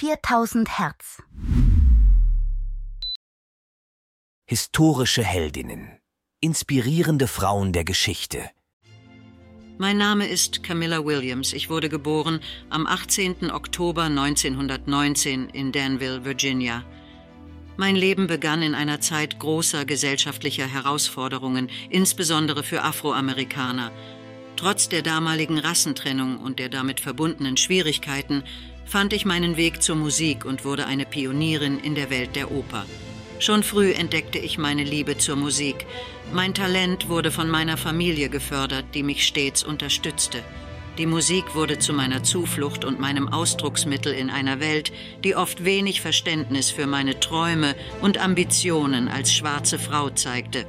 4000 Hertz. Historische Heldinnen. Inspirierende Frauen der Geschichte. Mein Name ist Camilla Williams. Ich wurde geboren am 18. Oktober 1919 in Danville, Virginia. Mein Leben begann in einer Zeit großer gesellschaftlicher Herausforderungen, insbesondere für Afroamerikaner. Trotz der damaligen Rassentrennung und der damit verbundenen Schwierigkeiten fand ich meinen Weg zur Musik und wurde eine Pionierin in der Welt der Oper. Schon früh entdeckte ich meine Liebe zur Musik. Mein Talent wurde von meiner Familie gefördert, die mich stets unterstützte. Die Musik wurde zu meiner Zuflucht und meinem Ausdrucksmittel in einer Welt, die oft wenig Verständnis für meine Träume und Ambitionen als schwarze Frau zeigte.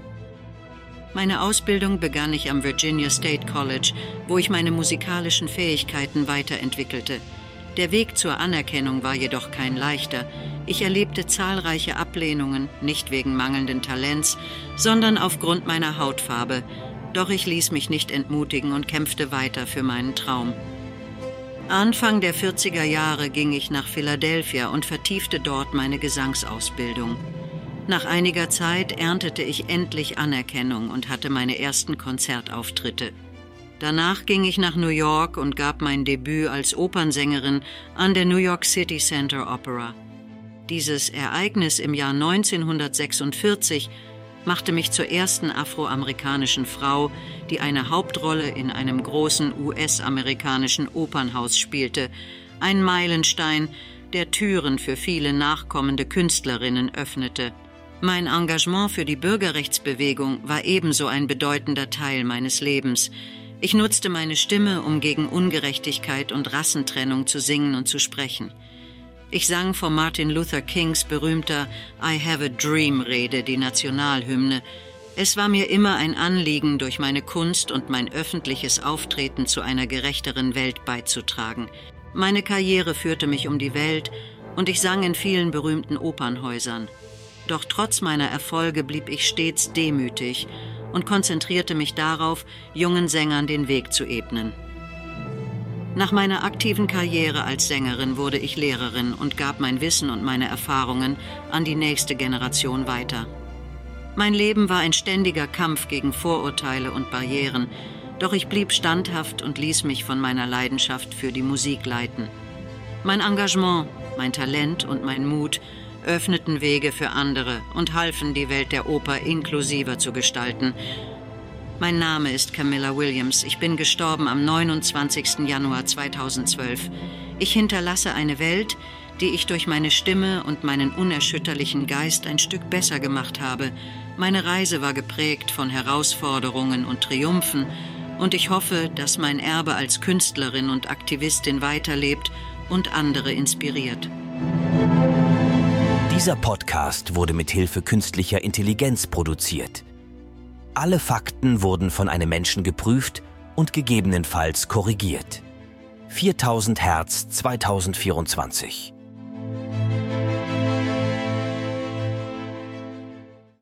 Meine Ausbildung begann ich am Virginia State College, wo ich meine musikalischen Fähigkeiten weiterentwickelte. Der Weg zur Anerkennung war jedoch kein leichter. Ich erlebte zahlreiche Ablehnungen, nicht wegen mangelnden Talents, sondern aufgrund meiner Hautfarbe. Doch ich ließ mich nicht entmutigen und kämpfte weiter für meinen Traum. Anfang der 40er Jahre ging ich nach Philadelphia und vertiefte dort meine Gesangsausbildung. Nach einiger Zeit erntete ich endlich Anerkennung und hatte meine ersten Konzertauftritte. Danach ging ich nach New York und gab mein Debüt als Opernsängerin an der New York City Center Opera. Dieses Ereignis im Jahr 1946 machte mich zur ersten afroamerikanischen Frau, die eine Hauptrolle in einem großen US-amerikanischen Opernhaus spielte, ein Meilenstein, der Türen für viele nachkommende Künstlerinnen öffnete. Mein Engagement für die Bürgerrechtsbewegung war ebenso ein bedeutender Teil meines Lebens, ich nutzte meine Stimme, um gegen Ungerechtigkeit und Rassentrennung zu singen und zu sprechen. Ich sang vor Martin Luther Kings berühmter I Have a Dream Rede, die Nationalhymne. Es war mir immer ein Anliegen, durch meine Kunst und mein öffentliches Auftreten zu einer gerechteren Welt beizutragen. Meine Karriere führte mich um die Welt und ich sang in vielen berühmten Opernhäusern. Doch trotz meiner Erfolge blieb ich stets demütig und konzentrierte mich darauf, jungen Sängern den Weg zu ebnen. Nach meiner aktiven Karriere als Sängerin wurde ich Lehrerin und gab mein Wissen und meine Erfahrungen an die nächste Generation weiter. Mein Leben war ein ständiger Kampf gegen Vorurteile und Barrieren, doch ich blieb standhaft und ließ mich von meiner Leidenschaft für die Musik leiten. Mein Engagement, mein Talent und mein Mut öffneten Wege für andere und halfen, die Welt der Oper inklusiver zu gestalten. Mein Name ist Camilla Williams. Ich bin gestorben am 29. Januar 2012. Ich hinterlasse eine Welt, die ich durch meine Stimme und meinen unerschütterlichen Geist ein Stück besser gemacht habe. Meine Reise war geprägt von Herausforderungen und Triumphen, und ich hoffe, dass mein Erbe als Künstlerin und Aktivistin weiterlebt und andere inspiriert. Dieser Podcast wurde mit Hilfe künstlicher Intelligenz produziert. Alle Fakten wurden von einem Menschen geprüft und gegebenenfalls korrigiert. 4000 Hertz 2024